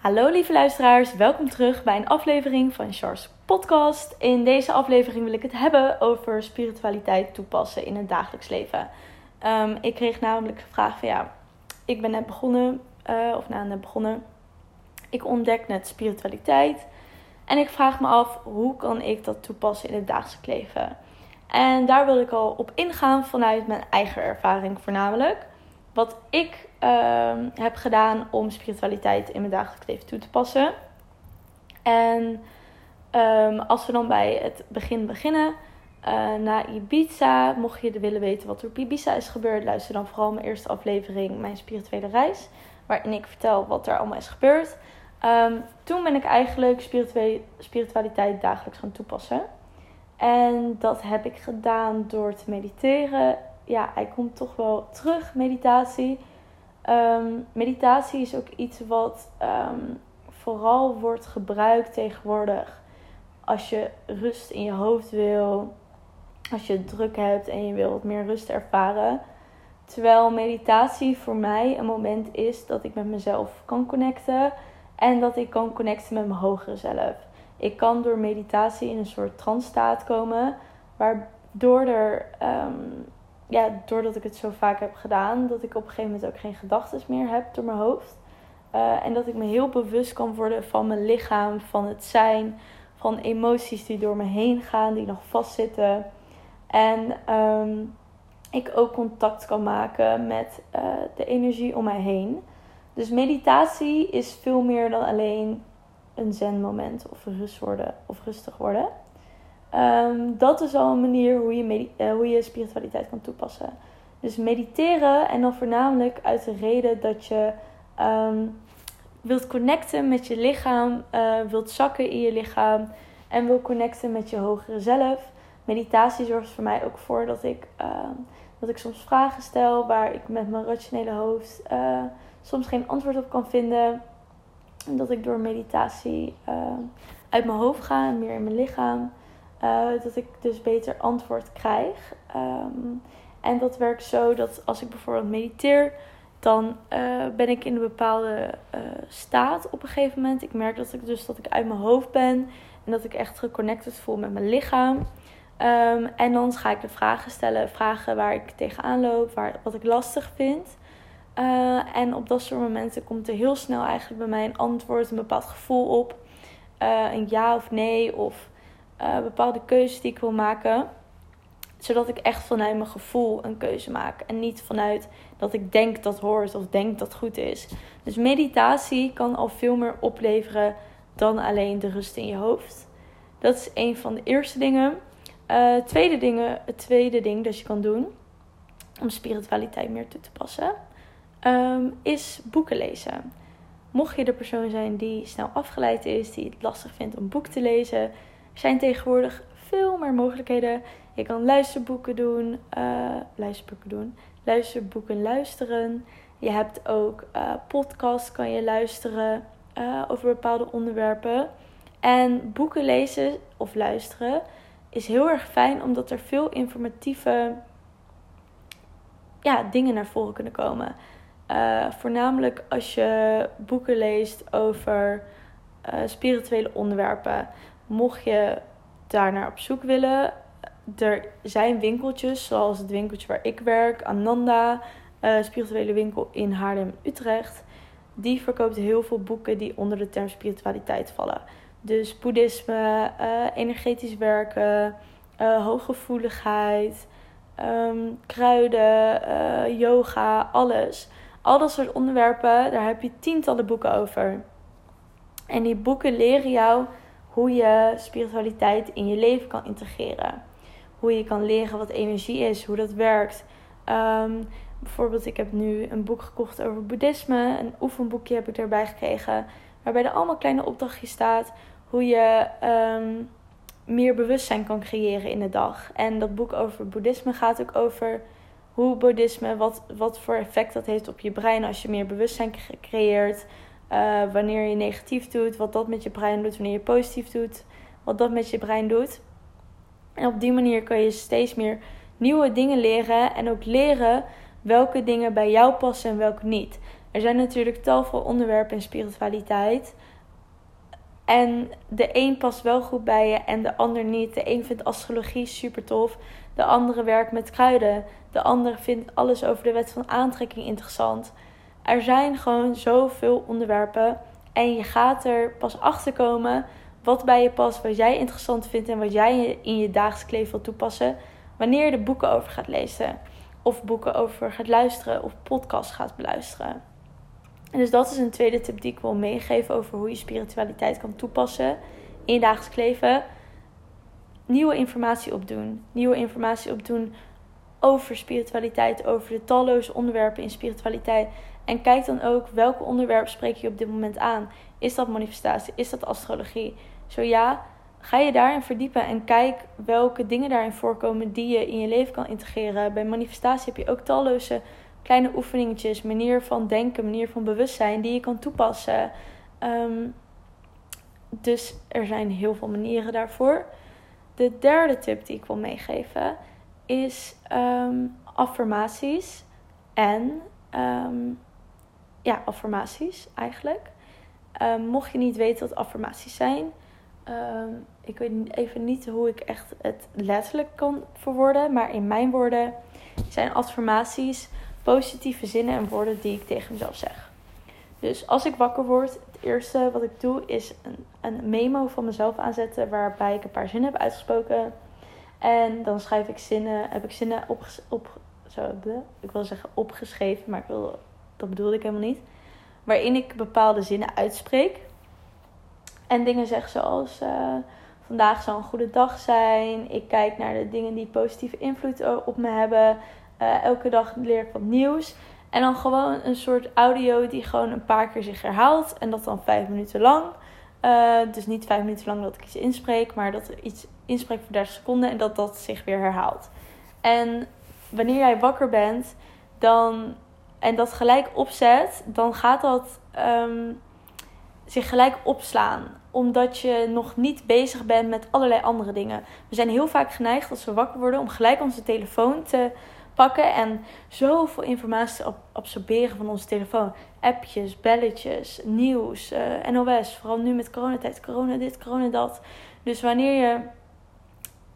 Hallo lieve luisteraars, welkom terug bij een aflevering van Charles Podcast. In deze aflevering wil ik het hebben over spiritualiteit toepassen in het dagelijks leven. Ehm, ik kreeg namelijk de vraag van ja, ik ben net begonnen, uh, of nou net begonnen. Ik ontdek net spiritualiteit en ik vraag me af hoe kan ik dat toepassen in het dagelijks leven. En daar wil ik al op ingaan vanuit mijn eigen ervaring voornamelijk. Wat ik Ehm, heb gedaan om spiritualiteit in mijn dagelijks leven toe te passen. En ehm, als we dan bij het begin beginnen, uh, na Ibiza, mocht je willen weten wat er op Ibiza is gebeurd, luister dan vooral mijn eerste aflevering, Mijn Spirituele Reis, waarin ik vertel wat er allemaal is gebeurd. Ehm, toen ben ik eigenlijk spiritualiteit dagelijks gaan toepassen. En dat heb ik gedaan door te mediteren. Ja, hij komt toch wel terug, meditatie. Ehm, meditatie is ook iets wat ehm, vooral wordt gebruikt tegenwoordig als je rust in je hoofd wil, als je druk hebt en je wil wat meer rust ervaren. Terwijl meditatie voor mij een moment is dat ik met mezelf kan connecten en dat ik kan connecten met mijn hogere zelf. Ik kan door meditatie in een soort trance staat komen, waardoor er um, ja, doordat ik het zo vaak heb gedaan, dat ik op een gegeven moment ook geen gedachten meer heb door mijn hoofd. Uh, en dat ik me heel bewust kan worden van mijn lichaam, van het zijn, van emoties die door me heen gaan, die nog vastzitten. En um, ik ook contact kan maken met uh, de energie om mij heen. Dus meditatie is veel meer dan alleen een zen-moment of rust worden of rustig worden. Um, dat is al een manier hoe je, uh, hoe je spiritualiteit kan toepassen. Dus mediteren en dan voornamelijk uit de reden dat je um, wilt connecten met je lichaam, uh, wilt zakken in je lichaam en wil connecten met je hogere zelf. Meditatie zorgt voor mij ook voor dat ik, uh, dat ik soms vragen stel waar ik met mijn rationele hoofd uh, soms geen antwoord op kan vinden. En dat ik door meditatie uit mijn hoofd ga en meer in mijn lichaam. Uh, dat ik dus beter antwoord krijg. Um, en dat werkt zo dat als ik bijvoorbeeld mediteer, dan uh, ben ik in een bepaalde uh, staat op een gegeven moment. Ik merk dat ik dus dat ik uit mijn hoofd ben en dat ik echt geconnected voel met mijn lichaam. Um, en dan ga ik de vragen stellen, vragen waar ik tegenaan loop, waar, wat ik lastig vind. En op dat soort momenten komt er heel snel eigenlijk bij mij een antwoord, een bepaald gevoel op. een ja of nee of uh, bepaalde keuzes die ik wil maken. Zodat ik echt vanuit mijn gevoel een keuze maak. En niet vanuit dat ik denk dat hoort of denk dat goed is. Dus meditatie kan al veel meer opleveren dan alleen de rust in je hoofd. Dat is een van de eerste dingen. Uh, tweede dingen het tweede ding dat je kan doen om spiritualiteit meer toe te passen, um, is boeken lezen. Mocht je de persoon zijn die snel afgeleid is, die het lastig vindt om boek te lezen, zijn tegenwoordig veel meer mogelijkheden. Je kan luisterboeken doen, uh, luisterboeken doen, luisterboeken luisteren. Je hebt ook uh, podcasts kan je luisteren uh, over bepaalde onderwerpen. En boeken lezen of luisteren is heel erg fijn omdat er veel informatieve ja, dingen naar voren kunnen komen. voornamelijk als je boeken leest over spirituele onderwerpen mocht je daar naar op zoek willen, er zijn winkeltjes, zoals het winkeltje waar ik werk, Ananda, uh, spirituele winkel in Haarlem, Utrecht. Die verkoopt heel veel boeken die onder de term spiritualiteit vallen. Dus boeddhisme, uh, energetisch werken, uh, hooggevoeligheid, um, kruiden, yoga, alles. Al dat soort onderwerpen, daar heb je tientallen boeken over. En die boeken leren jou hoe je spiritualiteit in je leven kan integreren. Hoe je kan leren wat energie is, hoe dat werkt. Um, bijvoorbeeld, ik heb nu een boek gekocht over boeddhisme. Een oefenboekje heb ik erbij gekregen. Waarbij er allemaal kleine opdrachtjes staat. Hoe je um, meer bewustzijn kan creëren in de dag. En dat boek over boeddhisme gaat ook over hoe boeddhisme, wat, wat voor effect dat heeft op je brein als je meer bewustzijn creëert. Uh, wanneer je negatief doet, wat dat met je brein doet. Wanneer je positief doet, wat dat met je brein doet. En op die manier kan je steeds meer nieuwe dingen leren. En ook leren welke dingen bij jou passen en welke niet. Er zijn natuurlijk tal van onderwerpen in spiritualiteit. En de een past wel goed bij je en de ander niet. De een vindt astrologie super tof. De andere werkt met kruiden. De andere vindt alles over de wet van aantrekking interessant. Er zijn gewoon zoveel onderwerpen. En je gaat er pas achter komen wat bij je past, wat jij interessant vindt en wat jij in je dagelijks leven wil toepassen. Wanneer je er boeken over gaat lezen. Of boeken over gaat luisteren. Of podcasts gaat beluisteren. En dus dat is een tweede tip die ik wil meegeven over hoe je spiritualiteit kan toepassen in je dagelijks leven. Nieuwe informatie opdoen. Nieuwe informatie opdoen over spiritualiteit, over de talloze onderwerpen in spiritualiteit. En kijk dan ook welke onderwerp spreek je op dit moment aan. Is dat manifestatie? Is dat astrologie? Zo ja, ga je daarin verdiepen en kijk welke dingen daarin voorkomen die je in je leven kan integreren. Bij manifestatie heb je ook talloze kleine oefeningetjes, manier van denken, manier van bewustzijn die je kan toepassen. Ehm, dus er zijn heel veel manieren daarvoor. De derde tip die ik wil meegeven is ehm, affirmaties en ehm, ja, affirmaties eigenlijk. mocht je niet weten wat affirmaties zijn, ik weet even niet hoe ik echt het letterlijk kan verwoorden, maar in mijn woorden zijn affirmaties positieve zinnen en woorden die ik tegen mezelf zeg. Dus als ik wakker word, het eerste wat ik doe is een, een memo van mezelf aanzetten waarbij ik een paar zinnen heb uitgesproken. En dan schrijf ik zinnen, heb ik zinnen op, op zo, ik wil zeggen opgeschreven, maar ik wil, dat bedoelde ik helemaal niet. Waarin ik bepaalde zinnen uitspreek. En dingen zeg zoals uh, vandaag zal een goede dag zijn. Ik kijk naar de dingen die positieve invloed op me hebben. Uh, elke dag leer ik wat nieuws. En dan gewoon een soort audio die gewoon een paar keer zich herhaalt. En dat dan vijf minuten lang. Dus niet vijf minuten lang dat ik iets inspreek, maar dat iets inspreek voor 30 seconden en dat dat zich weer herhaalt. En wanneer jij wakker bent dan, en dat gelijk opzet, dan gaat dat um, zich gelijk opslaan. Omdat je nog niet bezig bent met allerlei andere dingen. We zijn heel vaak geneigd als we wakker worden om gelijk onze telefoon te pakken en zoveel informatie op absorberen van onze telefoon. Appjes, belletjes, nieuws, eh, NOS, vooral nu met coronatijd, corona dit, corona dat. Dus wanneer je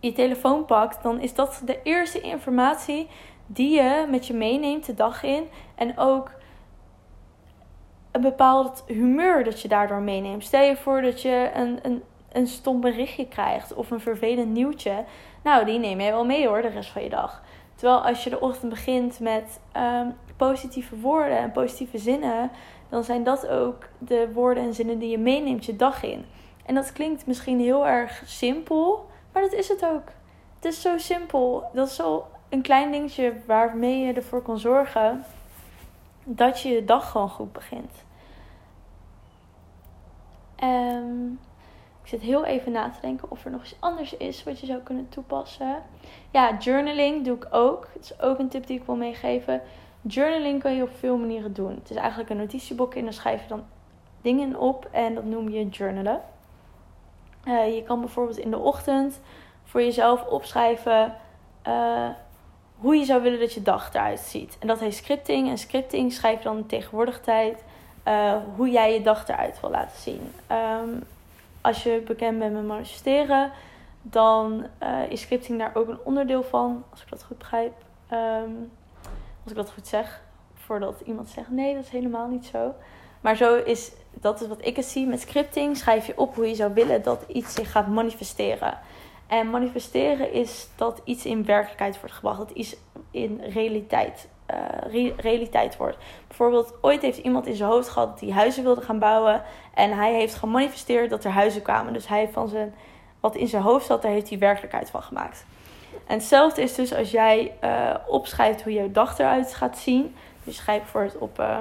je telefoon pakt, dan is dat de eerste informatie die je met je meeneemt de dag in. En ook een bepaald humeur dat je daardoor meeneemt. Stel je voor dat je een, een, een stom berichtje krijgt of een vervelend nieuwtje. Nou, die neem je wel mee hoor, de rest van je dag. Terwijl als je de ochtend begint met ehm, positieve woorden en positieve zinnen, dan zijn dat ook de woorden en zinnen die je meeneemt je dag in. En dat klinkt misschien heel erg simpel, maar dat is het ook. Het is zo simpel. Dat is zo een klein dingetje waarmee je ervoor kan zorgen dat je je dag gewoon goed begint. Um, zit heel even na te denken of er nog iets anders is wat je zou kunnen toepassen. Ja, journaling doe ik ook. Het is ook een tip die ik wil meegeven. Journaling kan je op veel manieren doen. Het is eigenlijk een notitieboek en dan schrijf je dan dingen op en dat noem je journalen. Uh, je kan bijvoorbeeld in de ochtend voor jezelf opschrijven uh, hoe je zou willen dat je dag eruit ziet. En dat heet scripting. En scripting schrijf je dan tegenwoordig tijd uh, hoe jij je dag eruit wil laten zien. Um, als je bekend bent met manifesteren, dan uh, is scripting daar ook een onderdeel van. Als ik dat goed begrijp. Ehm, als ik dat goed zeg. Voordat iemand zegt, nee, dat is helemaal niet zo. Maar zo is, dat is wat ik het zie. Met scripting schrijf je op hoe je zou willen dat iets zich gaat manifesteren. En manifesteren is dat iets in werkelijkheid wordt gebracht. Dat iets in realiteit uh, realiteit wordt. Bijvoorbeeld, ooit heeft iemand in zijn hoofd gehad dat hij huizen wilde gaan bouwen. En hij heeft gemanifesteerd dat er huizen kwamen. Dus hij van zijn, wat in zijn hoofd zat, daar heeft hij werkelijkheid van gemaakt. En hetzelfde is dus als jij uh, opschrijft hoe jouw dag eruit gaat zien. Dus schrijf bijvoorbeeld op. Uh,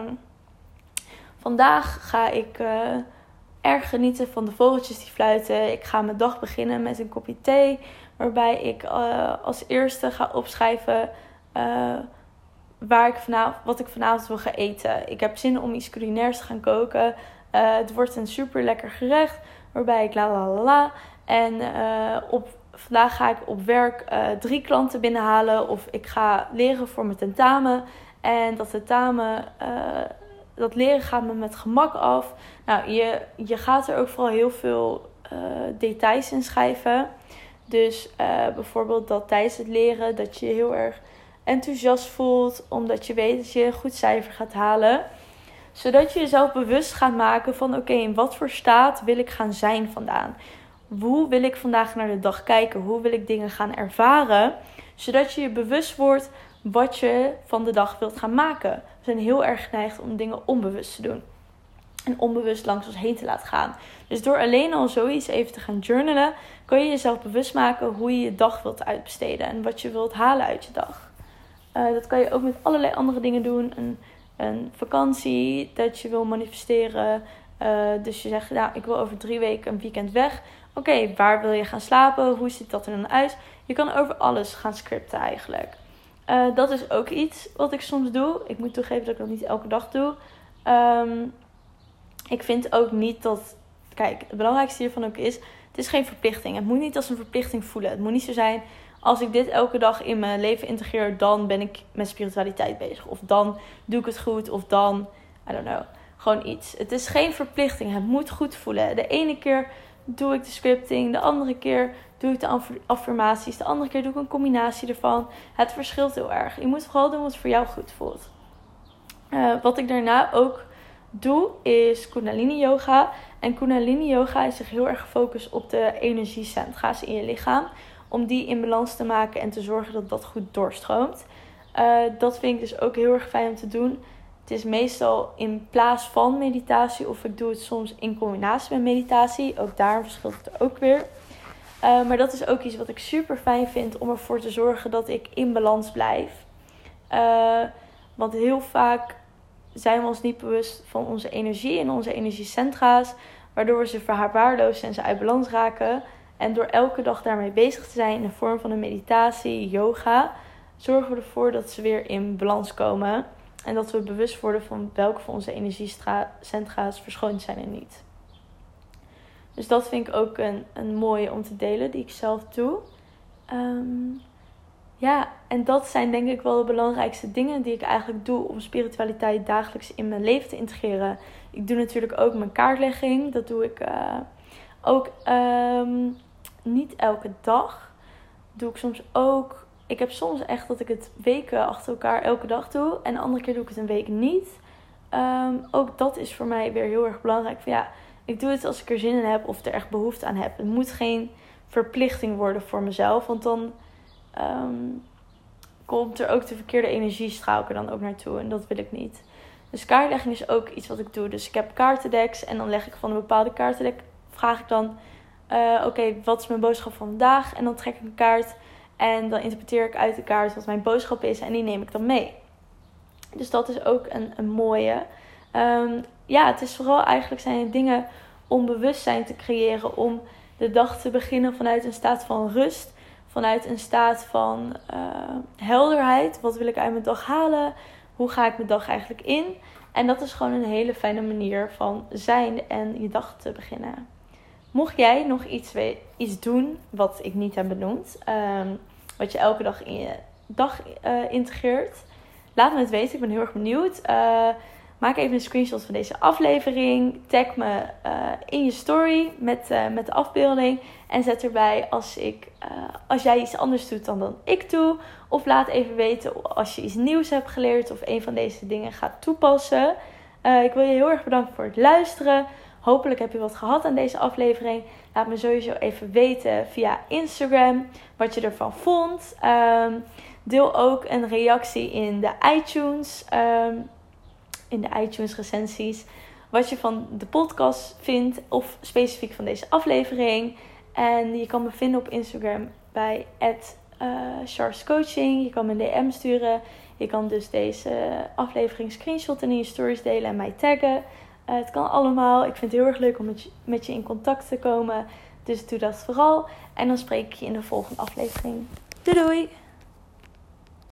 vandaag ga ik uh, erg genieten van de vogeltjes die fluiten. Ik ga mijn dag beginnen met een kopje thee. Waarbij ik als eerste ga opschrijven waar ik vanavond, wat ik vanavond wil gaan eten. Ik heb zin om iets culinairs te gaan koken. Uh, het wordt een super lekker gerecht. Waarbij ik la la la la. En op, vandaag ga ik op werk drie klanten binnenhalen. Of ik ga leren voor mijn tentamen. En dat tentamen, dat leren gaat me met gemak af. Nou, je, je gaat er ook vooral heel veel uh, details in schrijven. Dus uh, bijvoorbeeld dat tijdens het leren dat je je heel erg enthousiast voelt. Omdat je weet dat je een goed cijfer gaat halen. Zodat je jezelf bewust gaat maken van oké, in wat voor staat wil ik gaan zijn vandaan? Hoe wil ik vandaag naar de dag kijken? Hoe wil ik dingen gaan ervaren? Zodat je je bewust wordt wat je van de dag wilt gaan maken. Zijn heel erg geneigd om dingen onbewust te doen. En onbewust langs ons heen te laten gaan. Dus door alleen al zoiets even te gaan journalen, kan je jezelf bewust maken hoe je je dag wilt uitbesteden en wat je wilt halen uit je dag. Uh, dat kan je ook met allerlei andere dingen doen. Een, een vakantie dat je wil manifesteren. Uh, dus je zegt, nou, ik wil over drie weken een weekend weg. Oké, waar wil je gaan slapen? Hoe ziet dat er dan uit? Je kan over alles gaan scripten eigenlijk. Uh, dat is ook iets wat ik soms doe. Ik moet toegeven dat ik dat niet elke dag doe. Um, ik vind ook niet dat. Kijk, het belangrijkste hiervan ook is: het is geen verplichting. Het moet niet als een verplichting voelen. Het moet niet zo zijn. Als ik dit elke dag in mijn leven integreer, dan ben ik met spiritualiteit bezig. Of dan doe ik het goed. Of dan, I don't know, gewoon iets. Het is geen verplichting. Het moet goed voelen. De ene keer doe ik de scripting. De andere keer doe ik de affirmaties. De andere keer doe ik een combinatie ervan. Het verschilt heel erg. Je moet vooral doen wat voor jou goed voelt. Uh, wat ik daarna ook doe is Kundalini Yoga. En Kundalini Yoga is zich heel erg gefocust op de energiecentra's in je lichaam. Om die in balans te maken en te zorgen dat dat goed doorstroomt. Uh, dat vind ik dus ook heel erg fijn om te doen. Het is meestal in plaats van meditatie of ik doe het soms in combinatie met meditatie. Ook daar verschilt het ook weer. Uh, maar dat is ook iets wat ik super fijn vind om ervoor te zorgen dat ik in balans blijf. Uh, want heel vaak zijn we ons niet bewust van onze energie en onze energiecentra's, waardoor we ze verwaarlozen en ze uit balans raken. En door elke dag daarmee bezig te zijn in de vorm van een meditatie, yoga, zorgen we ervoor dat ze weer in balans komen. En dat we bewust worden van welke van onze energiecentra's verschoond zijn en niet. Dus dat vind ik ook een, een mooie om te delen, die ik zelf doe. Um, ja, en dat zijn denk ik wel de belangrijkste dingen die ik eigenlijk doe om spiritualiteit dagelijks in mijn leven te integreren. Ik doe natuurlijk ook mijn kaartlegging. Dat doe ik uh, ook um, niet elke dag. Doe ik soms ook. Ik heb soms echt dat ik het weken achter elkaar elke dag doe. En de andere keer doe ik het een week niet. Um, ook dat is voor mij weer heel erg belangrijk. Ja, ik doe het als ik er zin in heb of er echt behoefte aan heb. Het moet geen verplichting worden voor mezelf. Want dan um, komt er ook de verkeerde energiestraal er dan ook naartoe. En dat wil ik niet. Dus kaartlegging is ook iets wat ik doe. Dus ik heb kaartendeks en dan leg ik van een bepaalde kaartendek. Vraag ik dan, uh, oké, wat is mijn boodschap van vandaag? En dan trek ik een kaart en dan interpreteer ik uit de kaart wat mijn boodschap is. En die neem ik dan mee. Dus dat is ook een, een mooie. Um, ja, het is vooral eigenlijk zijn dingen om bewustzijn te creëren. Om de dag te beginnen vanuit een staat van rust vanuit een staat van uh, helderheid. Wat wil ik uit mijn dag halen? Hoe ga ik mijn dag eigenlijk in? En dat is gewoon een hele fijne manier van zijn en je dag te beginnen. Mocht jij nog iets, iets doen wat ik niet heb benoemd, um, wat je elke dag in je dag uh, integreert, laat me het weten. Ik ben heel erg benieuwd. Uh, Maak even een screenshot van deze aflevering. Tag me uh, in je story met, uh, met de afbeelding. En zet erbij als, ik, uh, als jij iets anders doet dan, dan ik doe. Of laat even weten als je iets nieuws hebt geleerd of een van deze dingen gaat toepassen. ik wil je heel erg bedanken voor het luisteren. Hopelijk heb je wat gehad aan deze aflevering. Laat me sowieso even weten via Instagram wat je ervan vond. Um, deel ook een reactie in de iTunes. Um, in de iTunes recensies wat je van de podcast vindt of specifiek van deze aflevering. En je kan me vinden op Instagram bij uh, Coaching. Je kan me een DM sturen. Je kan dus deze aflevering screenshotten in je stories delen en mij taggen. Uh, het kan allemaal. Ik vind het heel erg leuk om met je, met je in contact te komen. Dus doe dat vooral. En dan spreek ik je in de volgende aflevering. Doei doei!